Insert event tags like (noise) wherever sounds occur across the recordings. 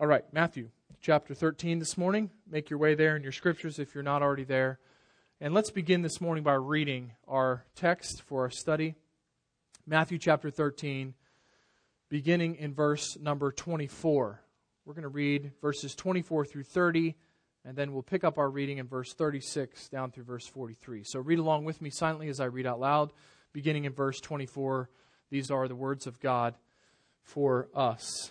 All right, Matthew chapter 13 this morning. Make your way there in your scriptures if you're not already there. And let's begin this morning by reading our text for our study. Matthew chapter 13, beginning in verse number 24. We're going to read verses 24 through 30, and then we'll pick up our reading in verse 36 down through verse 43. So read along with me silently as I read out loud, beginning in verse 24. These are the words of God for us.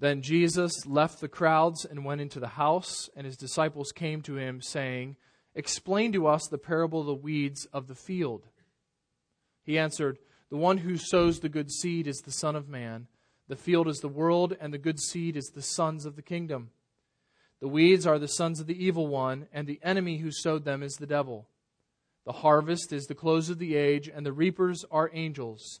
Then Jesus left the crowds and went into the house, and his disciples came to him, saying, Explain to us the parable of the weeds of the field. He answered, The one who sows the good seed is the Son of Man. The field is the world, and the good seed is the sons of the kingdom. The weeds are the sons of the evil one, and the enemy who sowed them is the devil. The harvest is the close of the age, and the reapers are angels.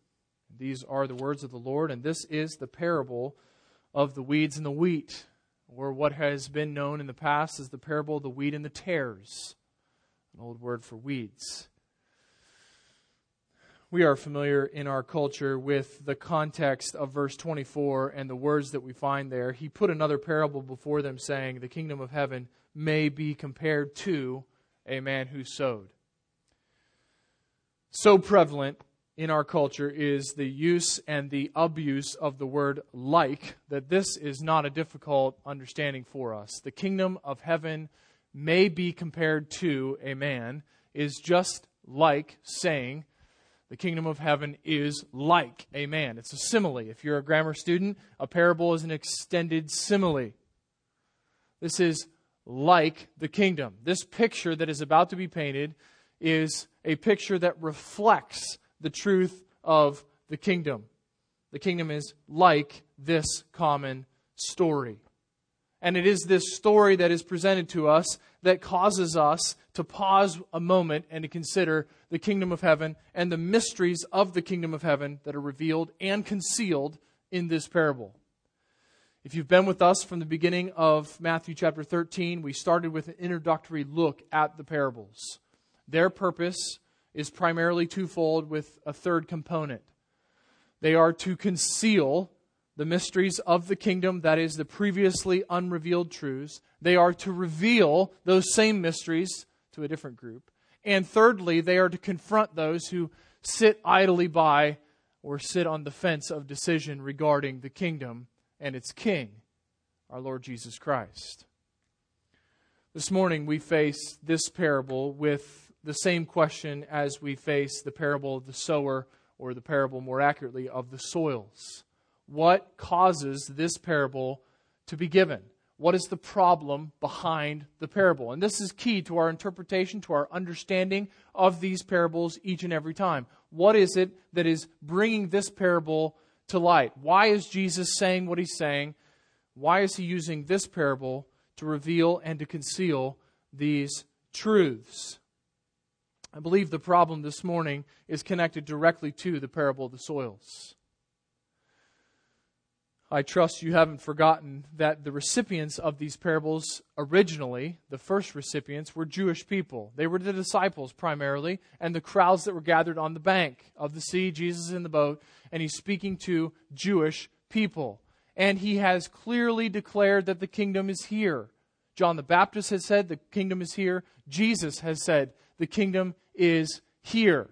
These are the words of the Lord, and this is the parable of the weeds and the wheat, or what has been known in the past as the parable of the wheat and the tares, an old word for weeds. We are familiar in our culture with the context of verse 24 and the words that we find there. He put another parable before them, saying, The kingdom of heaven may be compared to a man who sowed. So prevalent in our culture is the use and the abuse of the word like, that this is not a difficult understanding for us. The kingdom of heaven may be compared to a man, is just like saying the kingdom of heaven is like a man. It's a simile. If you're a grammar student, a parable is an extended simile. This is like the kingdom. This picture that is about to be painted is a picture that reflects the truth of the kingdom. The kingdom is like this common story. And it is this story that is presented to us that causes us to pause a moment and to consider the kingdom of heaven and the mysteries of the kingdom of heaven that are revealed and concealed in this parable. If you've been with us from the beginning of Matthew chapter 13, we started with an introductory look at the parables. Their purpose is primarily twofold with a third component. They are to conceal the mysteries of the kingdom, that is, the previously unrevealed truths. They are to reveal those same mysteries to a different group. And thirdly, they are to confront those who sit idly by or sit on the fence of decision regarding the kingdom and its king, our Lord Jesus Christ. This morning we face this parable with the same question as we face the parable of the sower, or the parable more accurately of the soils. What causes this parable to be given? What is the problem behind the parable? And this is key to our interpretation, to our understanding of these parables each and every time. What is it that is bringing this parable to light? Why is Jesus saying what he's saying? Why is he using this parable to reveal and to conceal these truths? I believe the problem this morning is connected directly to the parable of the soils. I trust you haven't forgotten that the recipients of these parables originally, the first recipients, were Jewish people. They were the disciples primarily, and the crowds that were gathered on the bank of the sea. Jesus is in the boat, and he's speaking to Jewish people. And he has clearly declared that the kingdom is here. John the Baptist has said the kingdom is here. Jesus has said the kingdom is here.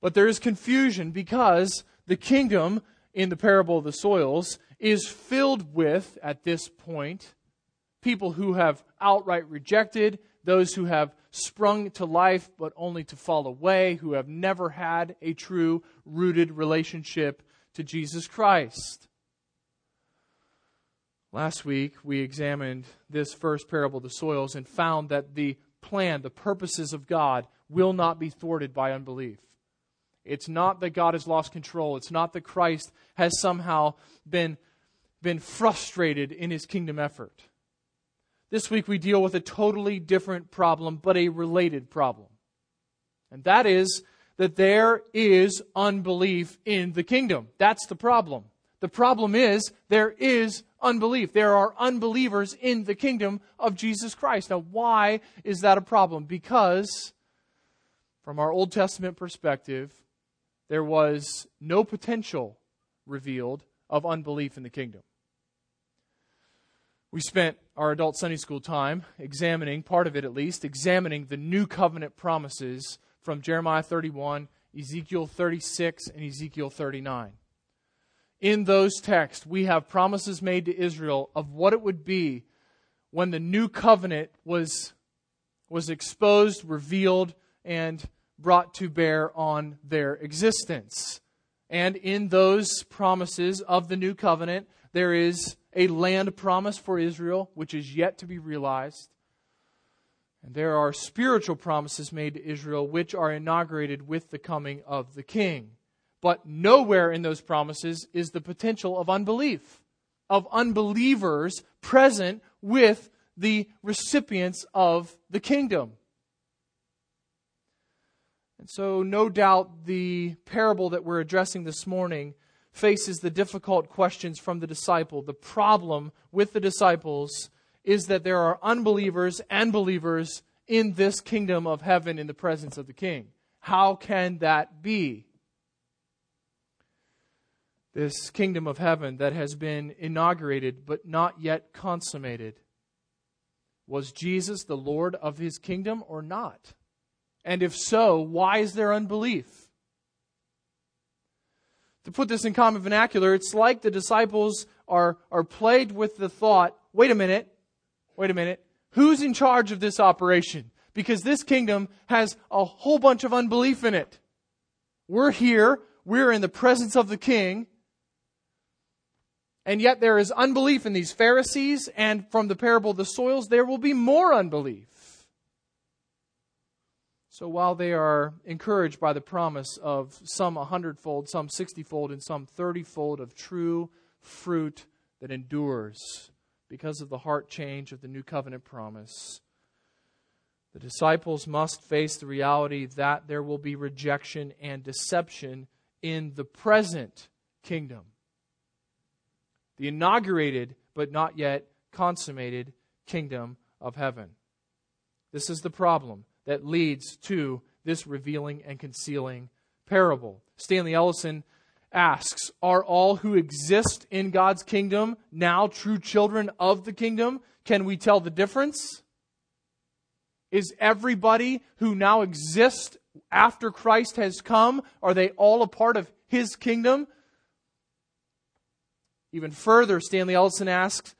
But there is confusion because the kingdom in the parable of the soils is filled with, at this point, people who have outright rejected, those who have sprung to life but only to fall away, who have never had a true rooted relationship to Jesus Christ. Last week, we examined this first parable of the soils and found that the plan, the purposes of God, will not be thwarted by unbelief. It's not that God has lost control. It's not that Christ has somehow been, been frustrated in his kingdom effort. This week we deal with a totally different problem, but a related problem. And that is that there is unbelief in the kingdom. That's the problem. The problem is there is unbelief. There are unbelievers in the kingdom of Jesus Christ. Now, why is that a problem? Because, from our Old Testament perspective, there was no potential revealed of unbelief in the kingdom. We spent our adult Sunday school time examining, part of it at least, examining the new covenant promises from Jeremiah 31, Ezekiel 36, and Ezekiel 39. In those texts, we have promises made to Israel of what it would be when the new covenant was, was exposed, revealed, and brought to bear on their existence. And in those promises of the new covenant, there is a land promise for Israel, which is yet to be realized. And there are spiritual promises made to Israel, which are inaugurated with the coming of the king. But nowhere in those promises is the potential of unbelief, of unbelievers present with the recipients of the kingdom. And so, no doubt, the parable that we're addressing this morning faces the difficult questions from the disciple. The problem with the disciples is that there are unbelievers and believers in this kingdom of heaven in the presence of the king. How can that be? This kingdom of heaven that has been inaugurated but not yet consummated. Was Jesus the Lord of his kingdom or not? And if so, why is there unbelief? To put this in common vernacular, it's like the disciples are, are plagued with the thought wait a minute, wait a minute, who's in charge of this operation? Because this kingdom has a whole bunch of unbelief in it. We're here, we're in the presence of the king, and yet there is unbelief in these Pharisees, and from the parable of the soils, there will be more unbelief. So while they are encouraged by the promise of some a hundredfold, some sixtyfold, and some thirtyfold of true fruit that endures because of the heart change of the new covenant promise, the disciples must face the reality that there will be rejection and deception in the present kingdom. The inaugurated but not yet consummated kingdom of heaven. This is the problem that leads to this revealing and concealing parable. Stanley Ellisen asks Are all who exist in God's kingdom now true children of the kingdom? Can we tell the difference? Is everybody who now exists after Christ has come, are they all a part of his kingdom? Even further, Stanley Ellisen asks,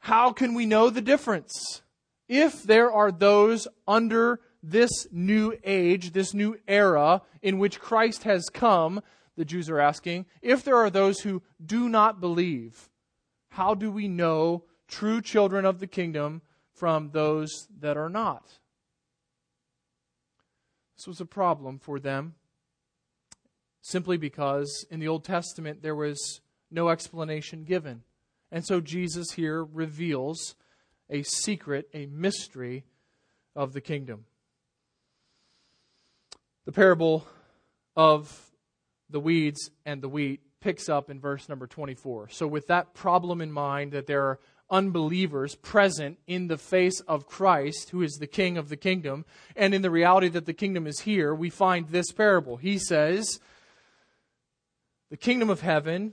How can we know the difference? if there are those under this new age, this new era in which Christ has come, the Jews are asking, if there are those who do not believe, how do we know true children of the kingdom from those that are not? This was a problem for them simply because in the Old Testament there was no explanation given. And so Jesus here reveals a secret, a mystery of the kingdom. The parable of the weeds and the wheat picks up in verse number 24. So, with that problem in mind, that there are unbelievers present in the face of Christ, who is the King of the kingdom, and in the reality that the kingdom is here, we find this parable. He says, The kingdom of heaven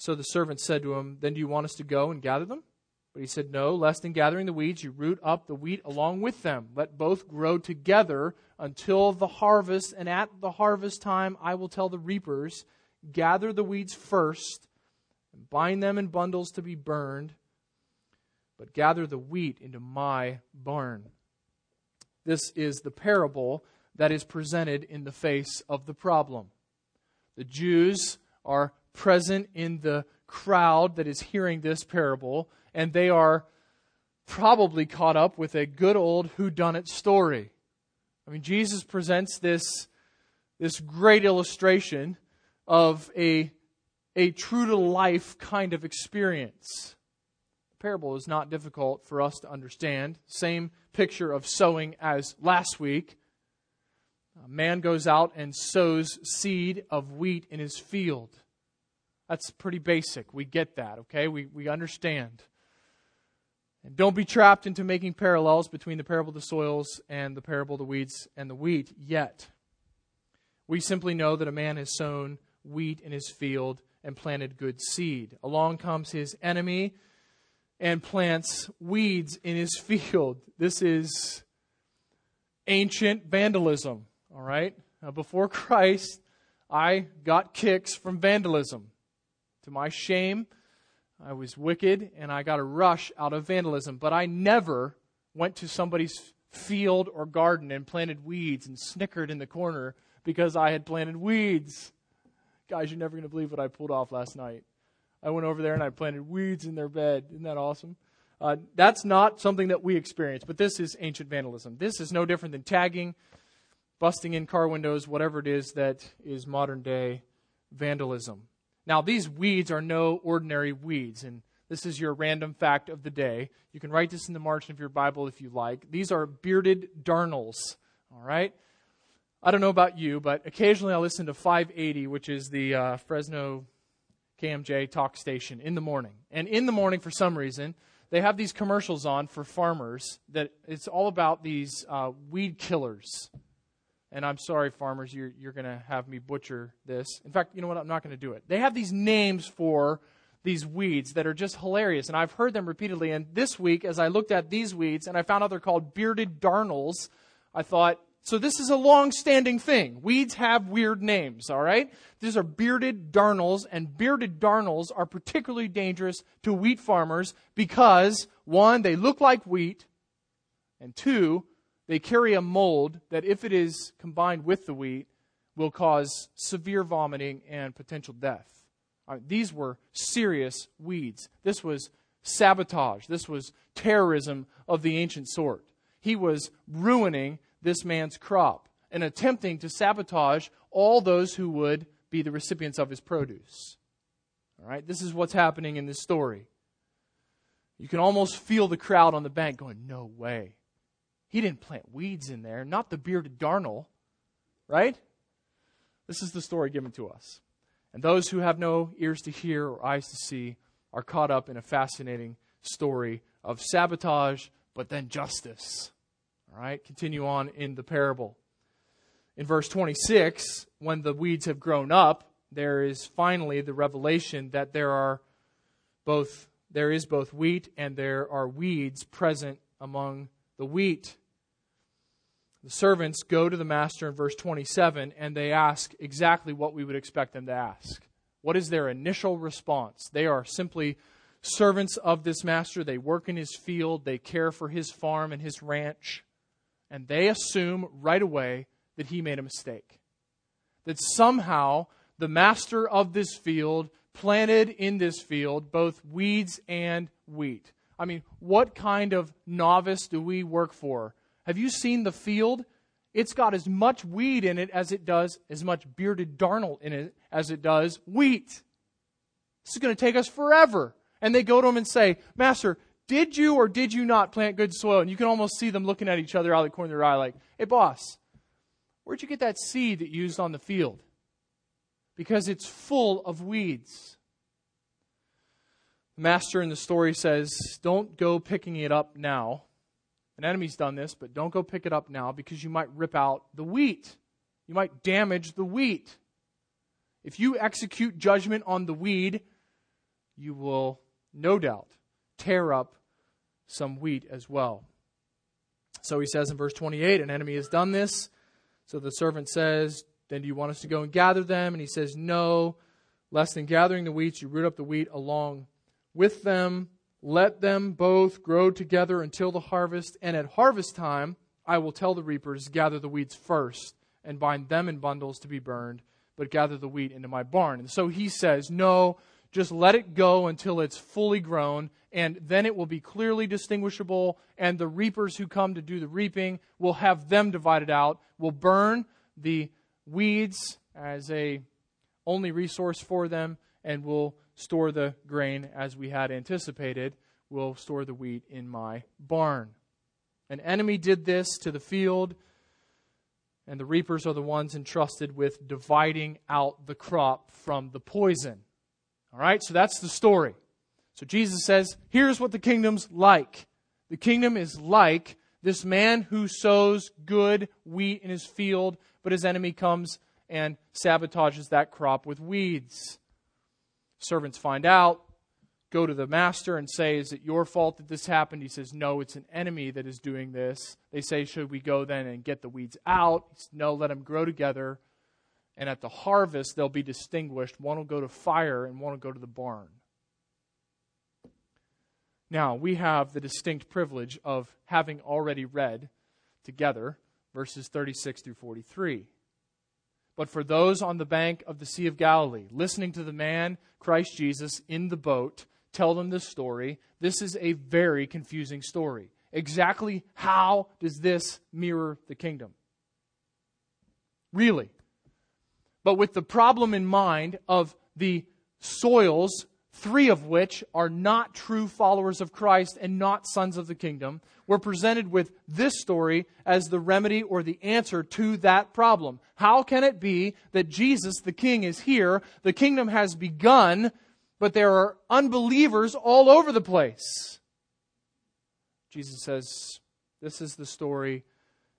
So the servant said to him, Then do you want us to go and gather them? But he said, No, lest in gathering the weeds you root up the wheat along with them. Let both grow together until the harvest, and at the harvest time I will tell the reapers, Gather the weeds first and bind them in bundles to be burned, but gather the wheat into my barn. This is the parable that is presented in the face of the problem. The Jews are present in the crowd that is hearing this parable, and they are probably caught up with a good old whodunit story. I mean, Jesus presents this, this great illustration of a a true to life kind of experience. The parable is not difficult for us to understand. Same picture of sowing as last week. A man goes out and sows seed of wheat in his field. That's pretty basic. We get that, okay? We, we understand. And don't be trapped into making parallels between the parable of the soils and the parable of the weeds and the wheat yet. We simply know that a man has sown wheat in his field and planted good seed. Along comes his enemy and plants weeds in his (laughs) field. This is ancient vandalism, all right? Now, before (laughs) Christ, I got kicks from vandalism. To my shame, I was wicked and I got a rush out of vandalism, but I never went to somebody's field or garden and planted weeds and snickered in the corner because I had planted weeds. Guys, you're never going to believe what I pulled off last night. I went over there and I planted weeds in their bed. Isn't that awesome? Uh, that's not something that we experience, but this is ancient vandalism. This is no different than tagging, busting in car windows, whatever it is that is modern day vandalism. Now, these weeds are no ordinary weeds, and this is your random fact of the day. You can write this in the margin of your Bible if you like. These are bearded darnels, all right? I don't know about you, but occasionally I listen to 580, which is the uh, Fresno KMJ talk station, in the morning. And in the morning, for some reason, they have these commercials on for farmers that it's all about these uh, weed killers. And I'm sorry, farmers, you're, you're going to have me butcher this. In fact, you know what? I'm not going to do it. They have these names for these weeds that are just hilarious. And I've heard them repeatedly. And this week, as I looked at these weeds and I found out they're called bearded darnels, I thought, so this is a long-standing thing. Weeds have weird names, all right? These are bearded darnels, and bearded darnels are particularly dangerous to wheat farmers because, one, they look like wheat, and two, they carry a mold that, if it is combined with the wheat, will cause severe vomiting and potential death. Right, these were serious weeds. This was sabotage. This was terrorism of the ancient sort. He was ruining this man's crop and attempting to sabotage all those who would be the recipients of his produce. All right, this is what's happening in this story. You can almost feel the crowd on the bank going, No way. He didn't plant weeds in there, not the bearded darnel, right? This is the story given to us. And those who have no ears to hear or eyes to see are caught up in a fascinating story of sabotage, but then justice. All right, continue on in the parable. In verse 26, when the weeds have grown up, there is finally the revelation that there are both there is both wheat and there are weeds present among the wheat. The servants go to the master in verse 27 and they ask exactly what we would expect them to ask. What is their initial response? They are simply servants of this master. They work in his field, they care for his farm and his ranch and they assume right away that he made a mistake. That somehow the master of this field planted in this field both weeds and wheat. I mean, what kind of novice do we work for? Have you seen the field? It's got as much weed in it as it does, as much bearded darnel in it as it does wheat. This is going to take us forever. And they go to him and say, Master, did you or did you not plant good soil? And you can almost see them looking at each other out of the corner of their eye, like, Hey, boss, where'd you get that seed that you used on the field? Because it's full of weeds. Master in the story says, Don't go picking it up now. An enemy's done this, but don't go pick it up now because you might rip out the wheat. You might damage the wheat. If you execute judgment on the weed, you will no doubt tear up some wheat as well. So he says in verse 28 an enemy has done this. So the servant says, Then do you want us to go and gather them? And he says, No. Less than gathering the wheat, you root up the wheat along with them. Let them both grow together until the harvest. And at harvest time, I will tell the reapers, Gather the weeds first and bind them in bundles to be burned, but gather the wheat into my barn. And so he says, No, just let it go until it's fully grown and then it will be clearly distinguishable, and the reapers who come to do the reaping will have them divided out, will burn the weeds as a only resource for them, and will store the grain as we had anticipated. Will store the wheat in my barn. An enemy did this to the field, and the reapers are the ones entrusted with dividing out the crop from the poison. All right, so that's the story. So Jesus says, here's what the kingdom's like. The kingdom is like this man who sows good wheat in his field, but his enemy comes and sabotages that crop with weeds. Servants find out, go to the master and say, Is it your fault that this happened? He says, No, it's an enemy that is doing this. They say, Should we go then and get the weeds out? Says, no, let them grow together. And at the harvest, they'll be distinguished. One will go to fire and one will go to the barn. Now, we have the distinct privilege of having already read together verses 36 through 43. But for those on the bank of the Sea of Galilee, listening to the man, Christ Jesus, in the boat, tell them this story, this is a very confusing story. Exactly how does this mirror the kingdom? Really. But with the problem in mind of the soils three of which are not true followers of Christ and not sons of the kingdom, we're presented with this story as the remedy or the answer to that problem. How can it be that Jesus, the king, is here, the kingdom has begun, but there are unbelievers all over the place? Jesus says, This is the story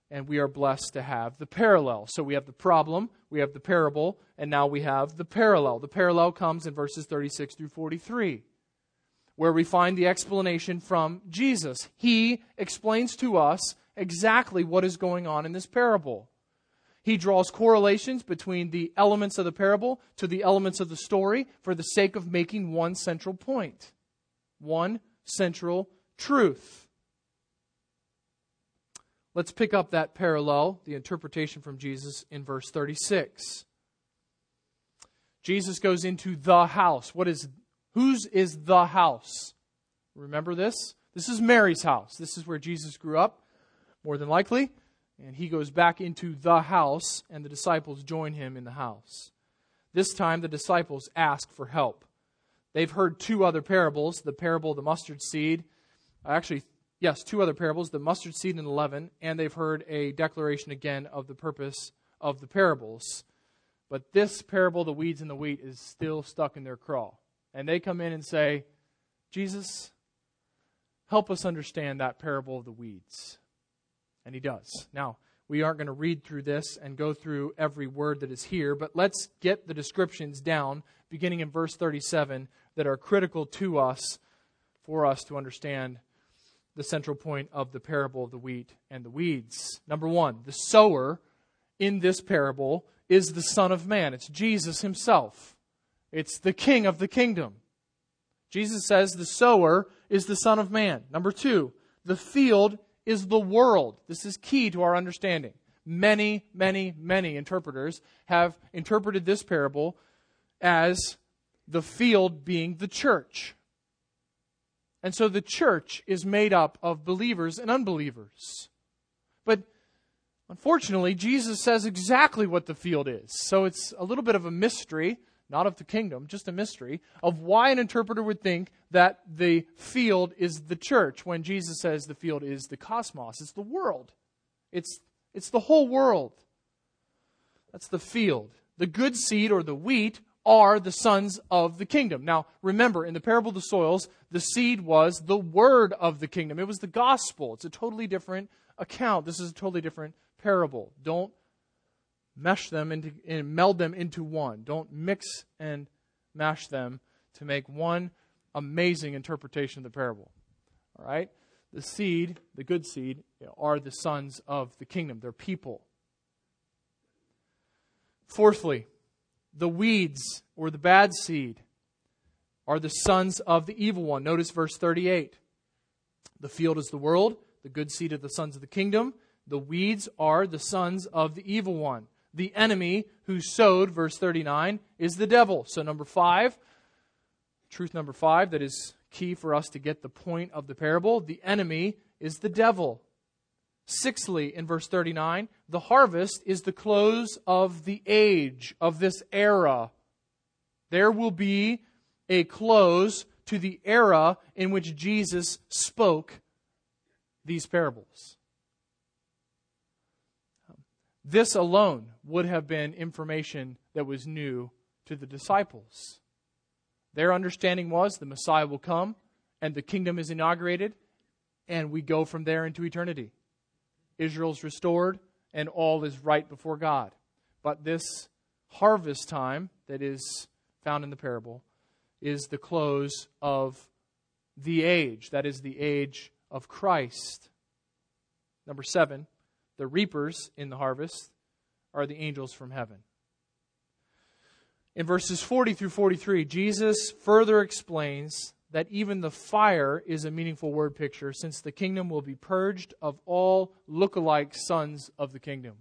and we are blessed to have the parallel. So we have the problem, we have the parable, and now we have the parallel. The parallel comes in verses 36 through 43, where we find the explanation from Jesus. He explains to us exactly what is going on in this parable. He draws correlations between the elements of the parable to the elements of the story for the sake of making one central point, one central truth. Let's pick up that parallel, the interpretation from Jesus in verse 36. Jesus goes into the house. What is whose is the house? Remember this? This is Mary's house. This is where Jesus grew up, more than likely. And he goes back into the house, and the disciples join him in the house. This time, the disciples ask for help. They've heard two other parables the parable of the mustard seed, actually, yes, two other parables, the mustard seed and the leaven, and they've heard a declaration again of the purpose of the parables. But this parable, the weeds and the wheat, is still stuck in their craw. And they come in and say, Jesus, help us understand that parable of the weeds. And he does. Now, we aren't going to read through this and go through every word that is here, but let's get the descriptions down, beginning in verse 37, that are critical to us for us to understand the central point of the parable of the wheat and the weeds. Number one, the sower in this parable is the Son of Man. It's Jesus himself, it's the King of the kingdom. Jesus says the sower is the Son of Man. Number two, the field is the world. This is key to our understanding. Many, many, many interpreters have interpreted this parable as the field being the church. And so the church is made up of believers and unbelievers. But unfortunately, Jesus says exactly what the field is. So it's a little bit of a mystery, not of the kingdom, just a mystery, of why an interpreter would think that the field is the church when Jesus says the field is the cosmos. It's the world, it's, it's the whole world. That's the field. The good seed or the wheat are the sons of the kingdom. Now, remember, in the parable of the soils, the seed was the word of the kingdom. It was the gospel. It's a totally different account. This is a totally different parable. Don't mesh them into and meld them into one. Don't mix and mash them to make one amazing interpretation of the parable. All right? The seed, the good seed, are the sons of the kingdom. They're people. Fourthly, the weeds or the bad seed are the sons of the evil one. Notice verse 38. The field is the world, the good seed of the sons of the kingdom. The weeds are the sons of the evil one. The enemy who sowed, verse 39, is the devil. So, number five, truth number five that is key for us to get the point of the parable the enemy is the devil. Sixthly, in verse 39, the harvest is the close of the age, of this era. There will be a close to the era in which Jesus spoke these parables. This alone would have been information that was new to the disciples. Their understanding was the Messiah will come and the kingdom is inaugurated, and we go from there into eternity. Israel's restored, and all is right before God. But this harvest time that is found in the parable is the close of the age. That is the age of Christ. Number seven, the reapers in the harvest are the angels from heaven. In verses 40 through 43, Jesus further explains that even the fire is a meaningful word picture since the kingdom will be purged of all look-alike sons of the kingdom.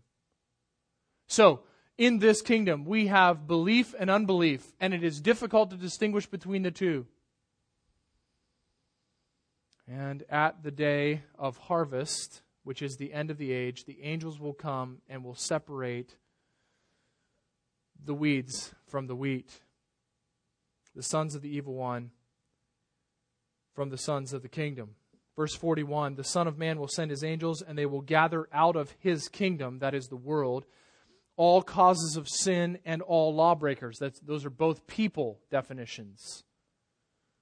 So, in this kingdom, we have belief and unbelief, and it is difficult to distinguish between the two. And at the day of harvest, which is the end of the age, the angels will come and will separate the weeds from the wheat, the sons of the evil one from the sons of the kingdom. Verse 41 The Son of Man will send his angels, and they will gather out of his kingdom, that is the world, all causes of sin and all lawbreakers. That's, those are both people definitions.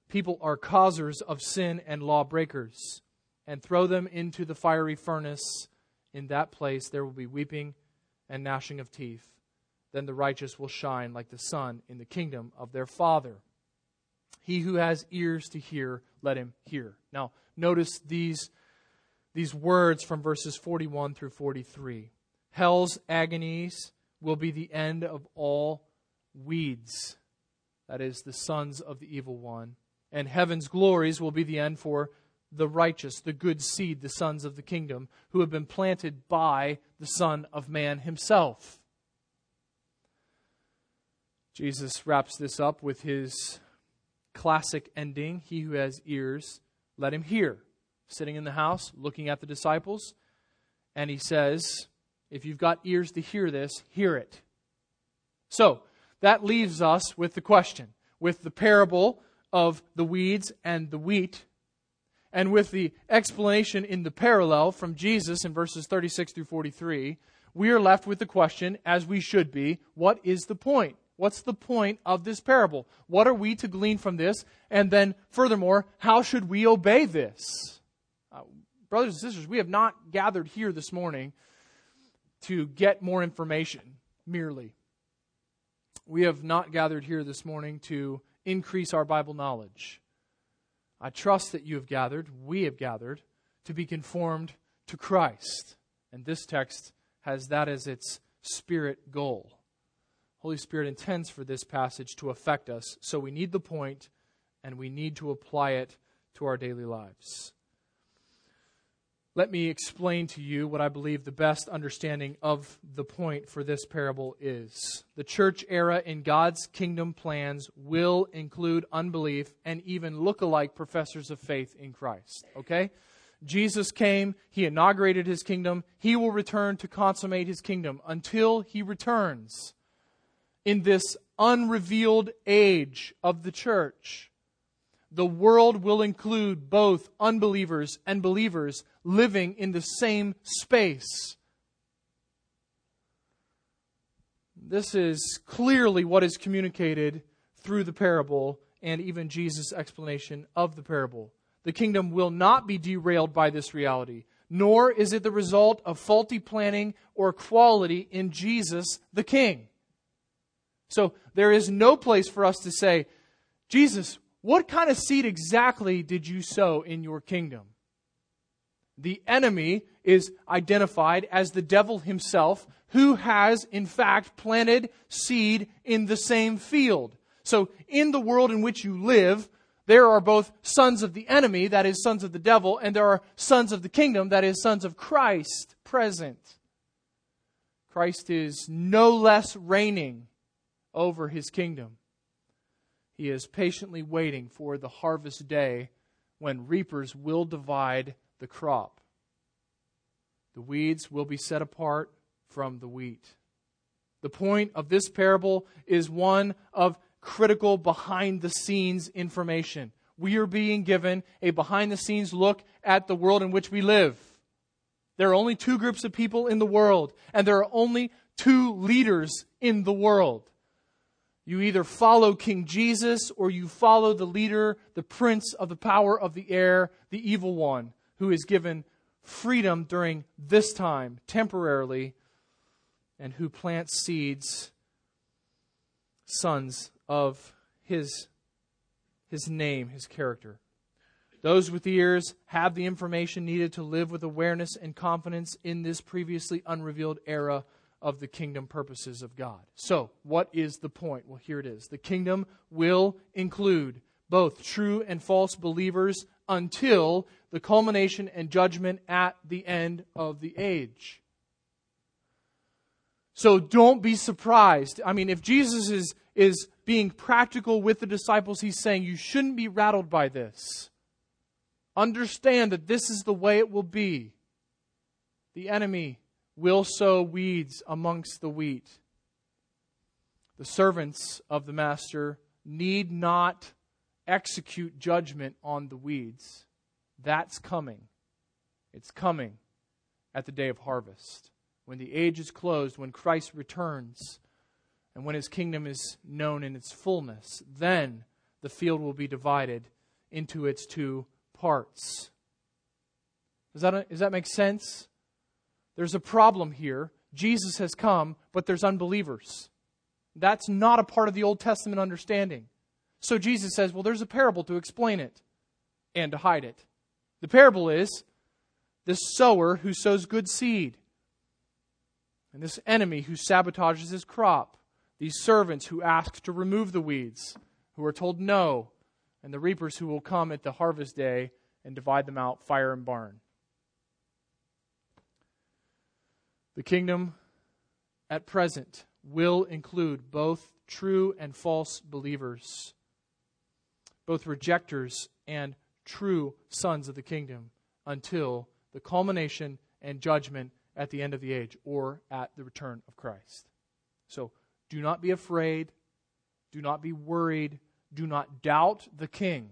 People are causers of sin and lawbreakers and throw them into the fiery furnace. In that place there will be weeping and gnashing of teeth. Then the righteous will shine like the sun in the kingdom of their Father. He who has ears to hear, let him hear. Now, notice these, these words from verses 41 through 43. Hell's agonies will be the end of all weeds, that is, the sons of the evil one. And heaven's glories will be the end for the righteous, the good seed, the sons of the kingdom, who have been planted by the Son of Man himself. Jesus wraps this up with his classic ending He who has ears, let him hear. Sitting in the house, looking at the disciples, and he says, If you've got ears to hear this, hear it. So, that leaves us with the question, with the parable of the weeds and the wheat and with the explanation in the parallel from Jesus in verses 36 through 43, we are left with the question, as we should be, what is the point? What's the point of this parable? What are we to glean from this? And then, furthermore, how should we obey this? Uh, brothers and sisters, we have not gathered here this morning to get more information merely. We have not gathered here this morning to increase our Bible knowledge. I trust that you have gathered, we have gathered, to be conformed to Christ. And this text has that as its spirit goal. Holy Spirit intends for this passage to affect us, so we need the point and we need to apply it to our daily lives. Let me explain to you what I believe the best understanding of the point for this parable is. The church era in God's kingdom plans will include unbelief and even look-alike professors of faith in Christ. Okay? Jesus came, he inaugurated his kingdom, he will return to consummate his kingdom until he returns in this unrevealed age of the church. The world will include both unbelievers and believers living in the same space. This is clearly what is communicated through the parable and even Jesus' explanation of the parable. The kingdom will not be derailed by this reality, nor is it the result of faulty planning or quality in Jesus the King. So there is no place for us to say, Jesus, what kind of seed exactly did you sow in your kingdom? The enemy is identified as the devil himself, who has, in fact, planted seed in the same field. So, in the world in which you live, there are both sons of the enemy, that is, sons of the devil, and there are sons of the kingdom, that is, sons of Christ, present. Christ is no less reigning over his kingdom. He is patiently waiting for the harvest day when reapers will divide the crop. The weeds will be set apart from the wheat. The point of this parable is one of critical behind the scenes information. We are being given a behind the scenes look at the world in which we live. There are only two groups of people in the world, and there are only two leaders in the world. You either follow King Jesus or you follow the leader, the prince of the power of the air, the evil one, who is given freedom during this time, temporarily, and who plants seeds, sons of his, his name, his character. Those with ears have the information needed to live with awareness and confidence in this previously unrevealed era of the kingdom purposes of God. So, what is the point? Well, here it is. The kingdom will include both true and false believers until the culmination and judgment at the end of the age. So don't be surprised. I mean, if Jesus is, is being practical with the disciples, he's saying you shouldn't be rattled by this. Understand that this is the way it will be. The enemy will sow weeds amongst the wheat. The servants of the master need not execute judgment on the weeds. That's coming. It's coming at the day of harvest. When the age is closed, when Christ returns, and when his kingdom is known in its fullness, then the field will be divided into its two parts. Does that, does that make sense? There's a problem here. Jesus has come, but there's unbelievers. That's not a part of the Old Testament understanding. So Jesus says, well, there's a parable to explain it and to hide it. The parable is this sower who sows good seed, and this enemy who sabotages his crop these servants who ask to remove the weeds, who are told no, and the reapers who will come at the harvest day and divide them out, fire and barn. The kingdom at present will include both true and false believers, both rejectors and true sons of the kingdom, until the culmination and judgment at the end of the age or at the return of Christ. So, do not be afraid. Do not be worried. Do not doubt the king.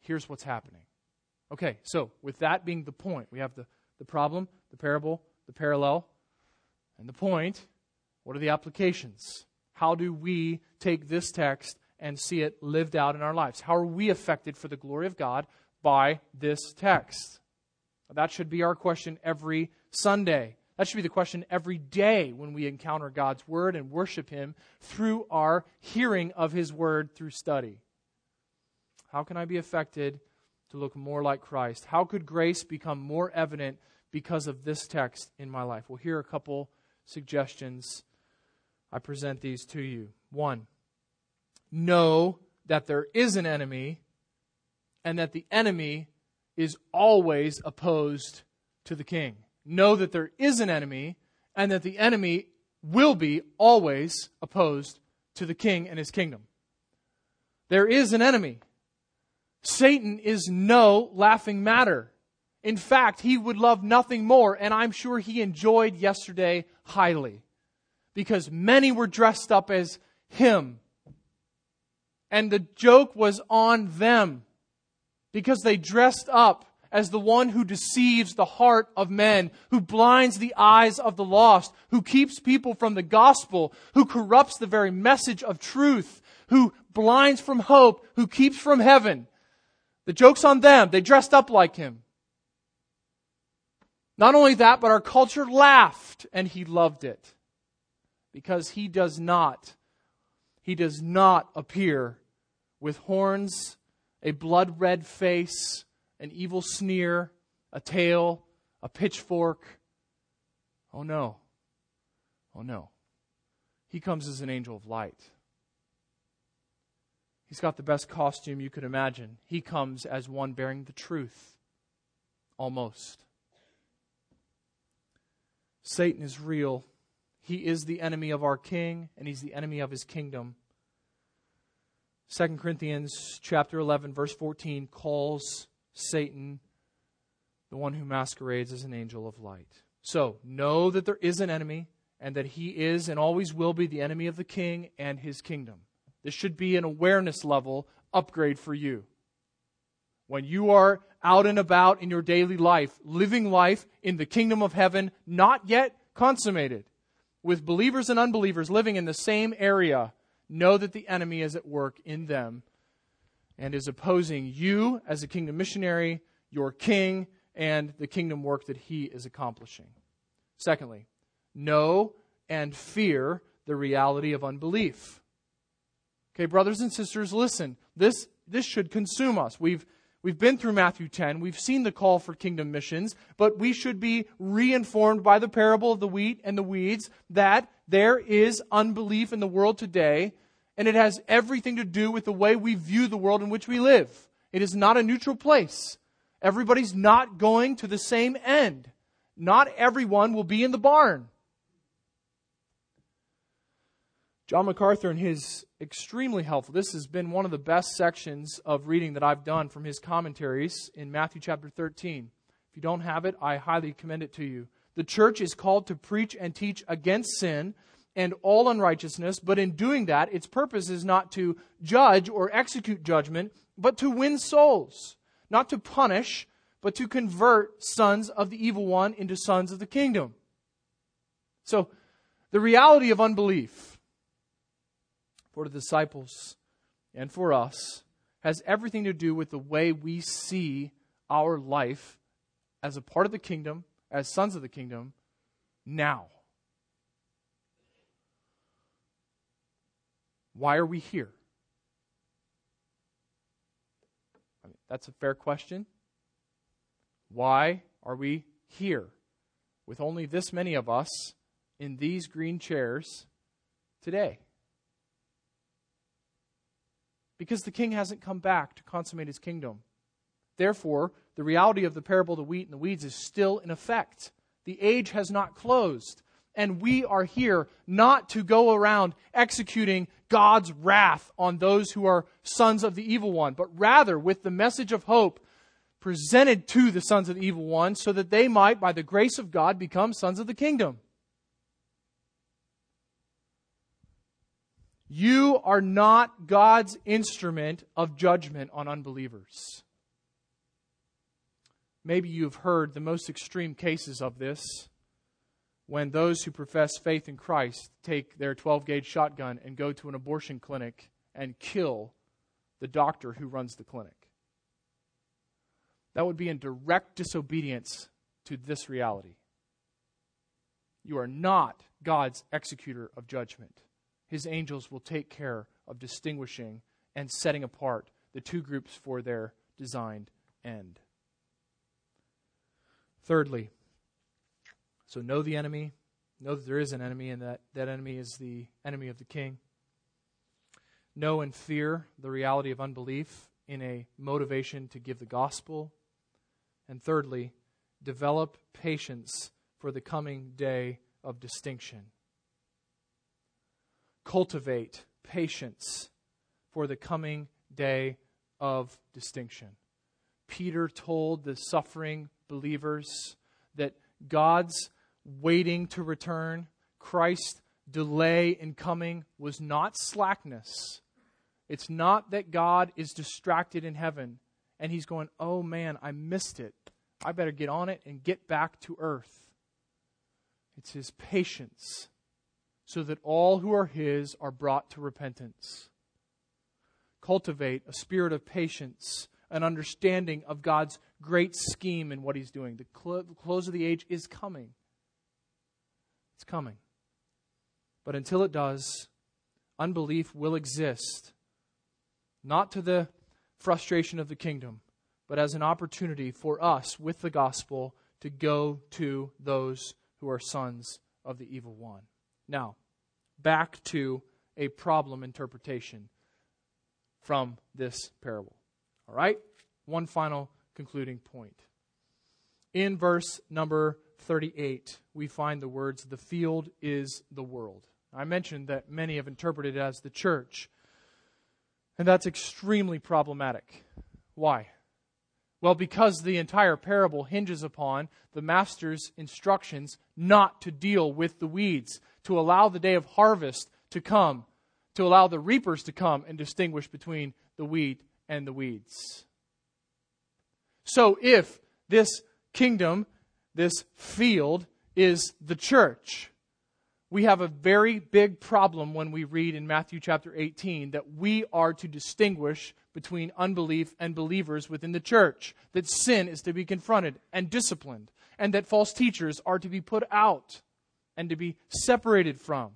Here's what's happening. Okay, so with that being the point, we have the, the problem, the parable, the parallel, and the point. What are the applications? How do we take this text and see it lived out in our lives? How are we affected for the glory of God by this text? That should be our question every Sunday. That should be the question every day when we encounter God's Word and worship Him through our hearing of His Word through study. How can I be affected to look more like Christ? How could grace become more evident because of this text in my life? Well, here are a couple suggestions. I present these to you. One, know that there is an enemy and that the enemy is always opposed to the king. Know that there is an enemy and that the enemy will be always opposed to the king and his kingdom. There is an enemy. Satan is no laughing matter. In fact, he would love nothing more, and I'm sure he enjoyed yesterday highly because many were dressed up as him. And the joke was on them because they dressed up as the one who deceives the heart of men, who blinds the eyes of the lost, who keeps people from the gospel, who corrupts the very message of truth, who blinds from hope, who keeps from heaven. The joke's on them. They dressed up like him. Not only that, but our culture laughed and he loved it because he does not, he does not appear with horns, a blood red face, an evil sneer, a tail, a pitchfork. Oh no. Oh no. He comes as an angel of light. He's got the best costume you could imagine. He comes as one bearing the truth. Almost. Satan is real. He is the enemy of our king, and he's the enemy of his kingdom. 2 Corinthians chapter 11 verse 14 calls Satan the one who masquerades as an angel of light. So, know that there is an enemy and that he is and always will be the enemy of the king and his kingdom. This should be an awareness level upgrade for you. When you are out and about in your daily life, living life in the kingdom of heaven, not yet consummated, with believers and unbelievers living in the same area, know that the enemy is at work in them and is opposing you as a kingdom missionary, your king, and the kingdom work that he is accomplishing. Secondly, know and fear the reality of unbelief. Okay, brothers and sisters, listen. This, this should consume us. We've, we've been through Matthew 10. We've seen the call for kingdom missions, but we should be reinformed by the parable of the wheat and the weeds that there is unbelief in the world today, and it has everything to do with the way we view the world in which we live. It is not a neutral place. Everybody's not going to the same end. Not everyone will be in the barn. John MacArthur, in his extremely helpful, this has been one of the best sections of reading that I've done from his commentaries in Matthew chapter 13. If you don't have it, I highly commend it to you. The church is called to preach and teach against sin and all unrighteousness, but in doing that, its purpose is not to judge or execute judgment, but to win souls, not to punish, but to convert sons of the evil one into sons of the kingdom. So, the reality of unbelief for the disciples and for us has everything to do with the way we see our life as a part of the kingdom, as sons of the kingdom, now. Why are we here? I mean, that's a fair question. Why are we here with only this many of us in these green chairs today? Because the king hasn't come back to consummate his kingdom. Therefore, the reality of the parable of the wheat and the weeds is still in effect. The age has not closed. And we are here not to go around executing God's wrath on those who are sons of the evil one, but rather with the message of hope presented to the sons of the evil one so that they might, by the grace of God, become sons of the kingdom. You are not God's instrument of judgment on unbelievers. Maybe you've heard the most extreme cases of this when those who profess faith in Christ take their 12 gauge shotgun and go to an abortion clinic and kill the doctor who runs the clinic. That would be in direct disobedience to this reality. You are not God's executor of judgment his angels will take care of distinguishing and setting apart the two groups for their designed end. Thirdly, so know the enemy, know that there is an enemy, and that that enemy is the enemy of the king. Know and fear the reality of unbelief in a motivation to give the gospel. And thirdly, develop patience for the coming day of distinction. Cultivate patience for the coming day of distinction. Peter told the suffering believers that God's waiting to return, Christ's delay in coming, was not slackness. It's not that God is distracted in heaven and he's going, oh man, I missed it. I better get on it and get back to earth. It's his patience so that all who are his are brought to repentance. Cultivate a spirit of patience, an understanding of God's great scheme and what he's doing. The, cl- close of the age is coming. It's coming. But until it does, unbelief will exist, not to the frustration of the kingdom, but as an opportunity for us with the gospel to go to those who are sons of the evil one. Now, back to a problem interpretation from this parable. All right? One final concluding point. In verse number 38, we find the words, The field is the world. I mentioned that many have interpreted it as the church. And that's extremely problematic. Why? Well, because the entire parable hinges upon the master's instructions not to deal with the weeds, to allow the day of harvest to come, to allow the reapers to come and distinguish between the wheat and the weeds. So, if this kingdom, this field, is the church, we have a very big problem when we read in Matthew chapter 18 that we are to distinguish between unbelief and believers within the church, that sin is to be confronted and disciplined, and that false teachers are to be put out and to be separated from.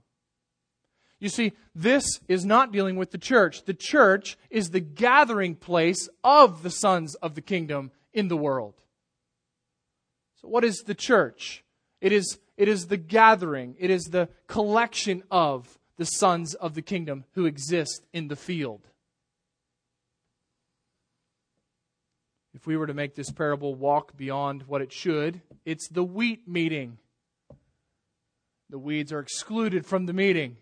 You see, this is not dealing with the church. The church is the gathering place of the sons of the kingdom in the world. So, what is the church? It is it is the gathering, it is the collection of the sons of the kingdom who exist in the field. If we were to make this parable walk beyond what it should, it's the wheat meeting. The weeds are excluded from the meeting.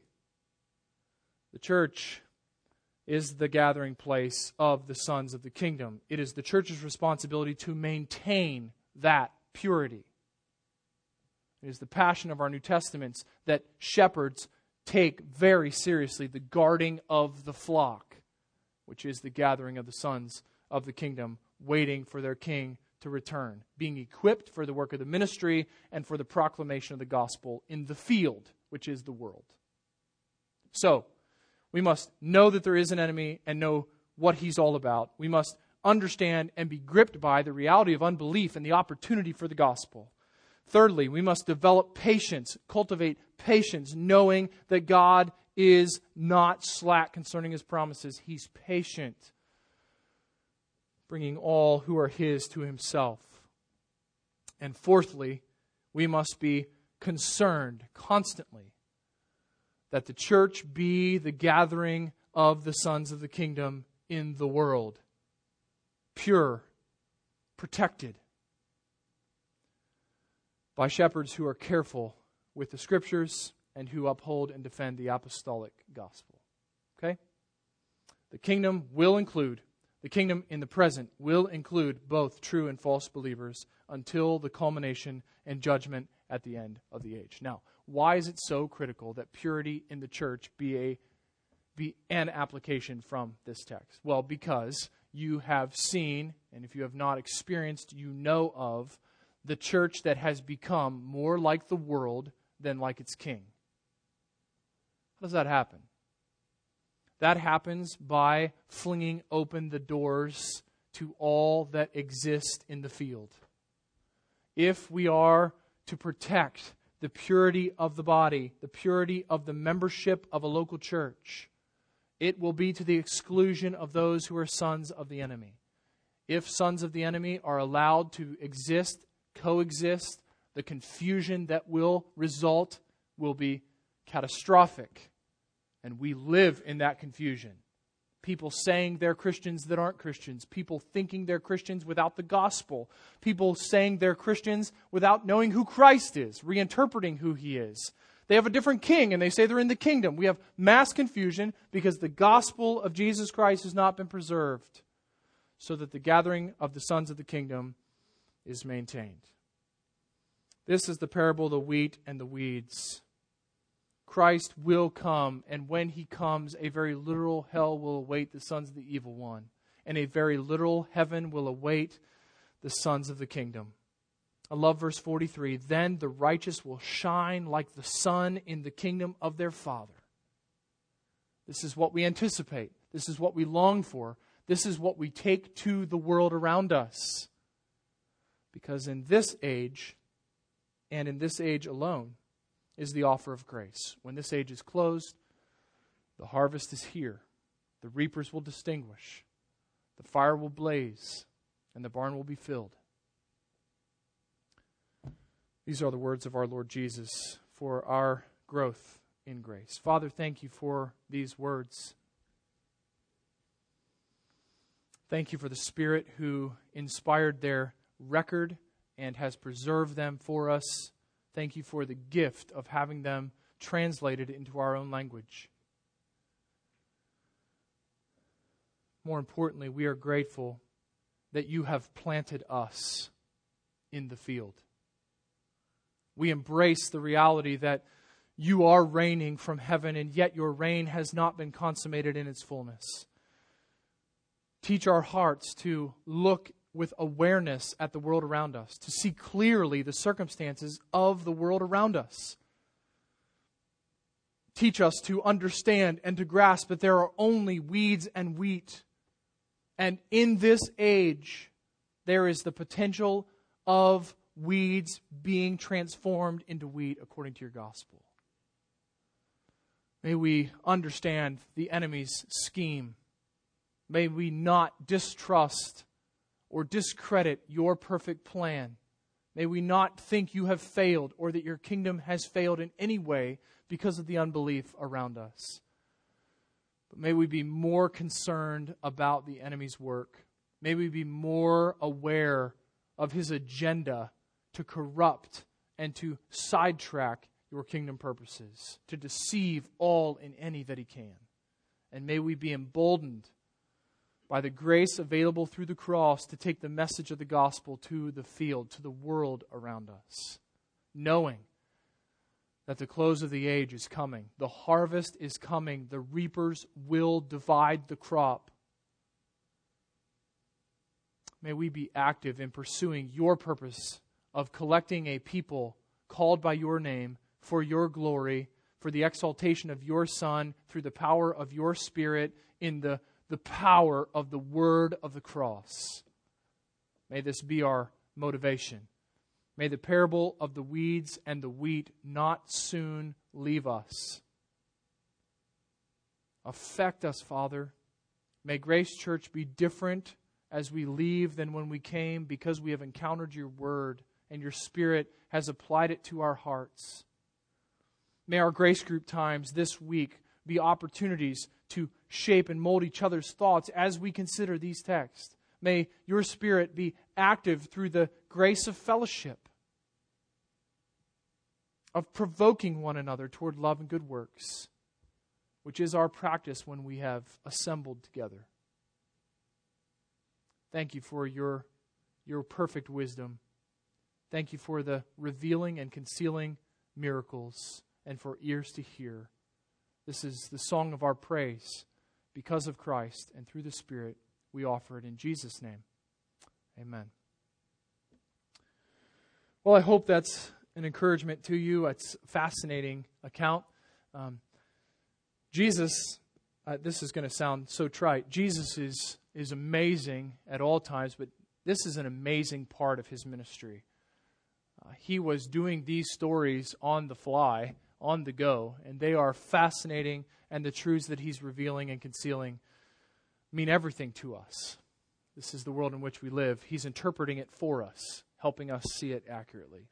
The church is the gathering place of the sons of the kingdom. It is the church's responsibility to maintain that purity. It is the passion of our New Testaments that shepherds take very seriously the guarding of the flock, which is the gathering of the sons of the kingdom, waiting for their king to return, being equipped for the work of the ministry and for the proclamation of the gospel in the field, which is the world. So, we must know that there is an enemy and know what he's all about. We must understand and be gripped by the reality of unbelief and the opportunity for the gospel. Thirdly, we must develop patience, cultivate patience, knowing that God is not slack concerning his promises. He's patient, bringing all who are his to himself. And fourthly, we must be concerned constantly that the church be the gathering of the sons of the kingdom in the world, pure, protected, by shepherds who are careful with the scriptures and who uphold and defend the apostolic gospel. Okay? The kingdom will include, the kingdom in the present will include both true and false believers until the culmination and judgment at the end of the age. Now, why is it so critical that purity in the church be a be an application from this text? Well, because you have seen, and if you have not experienced, you know of the church that has become more like the world than like its king. How does that happen? That happens by flinging open the doors to all that exist in the field. If we are to protect the purity of the body, the purity of the membership of a local church, it will be to the exclusion of those who are sons of the enemy. If sons of the enemy are allowed to exist coexist, the confusion that will result will be catastrophic. And we live in that confusion. people saying they're Christians that aren't Christians, people thinking they're Christians without the gospel, people saying they're Christians without knowing who Christ is, reinterpreting who he is. They have a different king and they say they're in the kingdom. We have mass confusion because the gospel of Jesus Christ has not been preserved so that the gathering of the sons of the kingdom is maintained. This is the parable of the wheat and the weeds. Christ will come, and when he comes, a very literal hell will await the sons of the evil one, and a very literal heaven will await the sons of the kingdom. I love verse 43. Then the righteous will shine like the sun in the kingdom of their Father. This is what we anticipate. This is what we long for. This is what we take to the world around us. Because in this age, and in this age alone, is the offer of grace. When this age is closed, the harvest is here. The reapers will distinguish, the fire will blaze, and the barn will be filled. These are the words of our Lord Jesus for our growth in grace. Father, thank you for these words. Thank you for the Spirit who inspired their record and has preserved them for us. Thank you for the gift of having them translated into our own language. More importantly, we are grateful that you have planted us in the field. We embrace the reality that you are reigning from heaven, and yet your reign has not been consummated in its fullness. Teach our hearts to look with awareness at the world around us, to see clearly the circumstances of the world around us. Teach us to understand and to grasp that there are only weeds and wheat. And in this age, there is the potential of weeds being transformed into wheat according to your gospel. May we understand the enemy's scheme. May we not distrust or discredit your perfect plan. May we not think you have failed or that your kingdom has failed in any way because of the unbelief around us. But may we be more concerned about the enemy's work. May we be more aware of his agenda to corrupt and to sidetrack your kingdom purposes, to deceive all and any that he can. And may we be emboldened by the grace available through the cross to take the message of the gospel to the field, to the world around us, knowing that the close of the age is coming. The harvest is coming. The reapers will divide the crop. May we be active in pursuing your purpose of collecting a people called by your name for your glory, for the exaltation of your Son, through the power of your Spirit, in the, the power of the word of the cross. May this be our motivation. May the parable of the weeds and the wheat not soon leave us. Affect us, Father. May Grace Church be different as we leave than when we came because we have encountered your word and your Spirit has applied it to our hearts. May our grace group times this week be opportunities to shape and mold each other's thoughts as we consider these texts. May your Spirit be active through the grace of fellowship, of provoking one another toward love and good works, which is our practice when we have assembled together. Thank you for your, your perfect wisdom. Thank you for the revealing and concealing miracles and for ears to hear. This is the song of our praise. Because of Christ and through the Spirit, we offer it in Jesus' name. Amen. Well, I hope that's an encouragement to you. It's a fascinating account. Um, Jesus, uh, this is going to sound so trite. Jesus is, is amazing at all times, but this is an amazing part of his ministry. Uh, he was doing these stories on the fly, on the go, and they are fascinating, and the truths that he's revealing and concealing mean everything to us. This is the world in which we live. He's interpreting it for us, helping us see it accurately.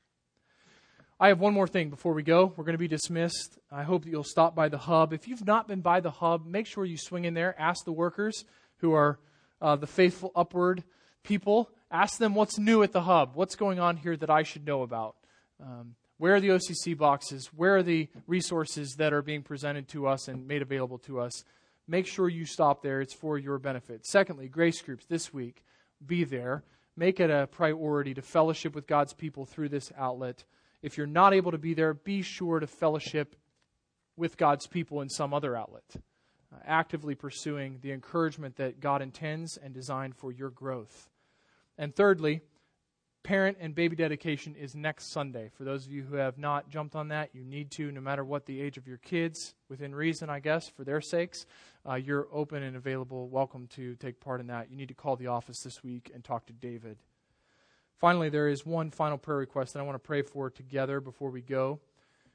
I have one more thing before we go. We're going to be dismissed. I hope that you'll stop by the hub. If you've not been by the hub, make sure you swing in there. Ask the workers who are uh, the faithful upward people. Ask them what's new at the hub. What's going on here that I should know about? Um, where are the OCC boxes? Where are the resources that are being presented to us and made available to us? Make sure you stop there. It's for your benefit. Secondly, grace groups this week. Be there. Make it a priority to fellowship with God's people through this outlet. If you're not able to be there, be sure to fellowship with God's people in some other outlet, uh, actively pursuing the encouragement that God intends and designed for your growth. And thirdly, parent and baby dedication is next Sunday. For those of you who have not jumped on that, you need to, no matter what the age of your kids, within reason, I guess, for their sakes. Uh, you're open and available, welcome to take part in that. You need to call the office this week and talk to David. Finally, there is one final prayer request that I want to pray for together before we go.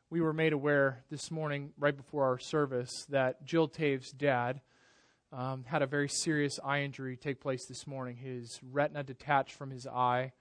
We were made aware this morning, right before our service, that Jill Tave's dad um, had a very serious eye injury take place this morning. His retina detached from his eye.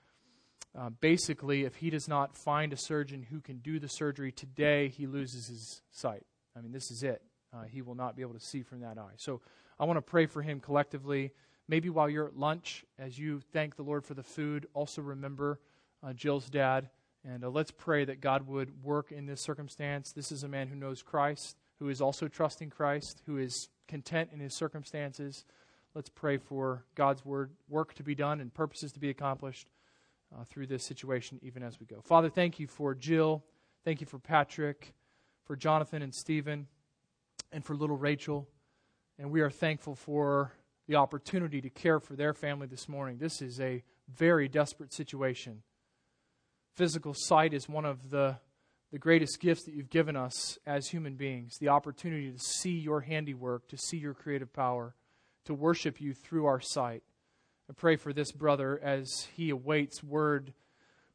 Uh, basically, if he does not find a surgeon who can do the surgery today, he loses his sight. I mean, this is it. Uh, he will not be able to see from that eye. So I want to pray for him collectively. Maybe while you're at lunch, as you thank the Lord for the food, also remember uh, Jill's dad. And uh, let's pray that God would work in this circumstance. This is a man who knows Christ, who is also trusting Christ, who is content in his circumstances. Let's pray for God's word work to be done and purposes to be accomplished uh, through this situation, even as we go. Father, thank you for Jill. Thank you for Patrick, for Jonathan and Stephen, and for little Rachel. And we are thankful for the opportunity to care for their family this morning. This is a very desperate situation. Physical sight is one of the, the greatest gifts that you've given us as human beings the opportunity to see your handiwork, to see your creative power, to worship you through our sight. I pray for this brother as he awaits word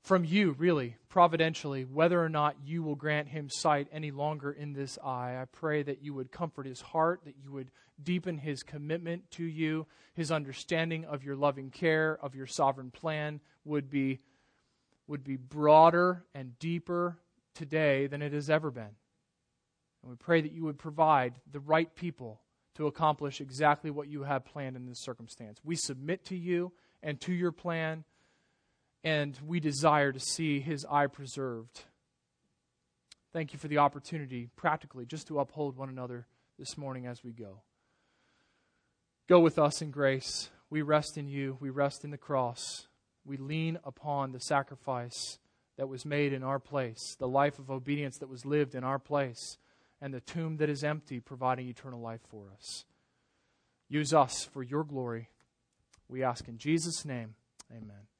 from you, really, providentially, whether or not you will grant him sight any longer in this eye. I pray that you would comfort his heart, that you would deepen his commitment to you, his understanding of your loving care, of your sovereign plan would be, would be broader and deeper today than it has ever been. And we pray that you would provide the right people to accomplish exactly what you have planned in this circumstance. We submit to you and to your plan and we desire to see his eye preserved. Thank you for the opportunity, practically, just to uphold one another this morning as we go. Go with us in grace. We rest in you, we rest in the cross. We lean upon the sacrifice that was made in our place, the life of obedience that was lived in our place, and the tomb that is empty, providing eternal life for us. Use us for your glory. We ask in Jesus' name. Amen.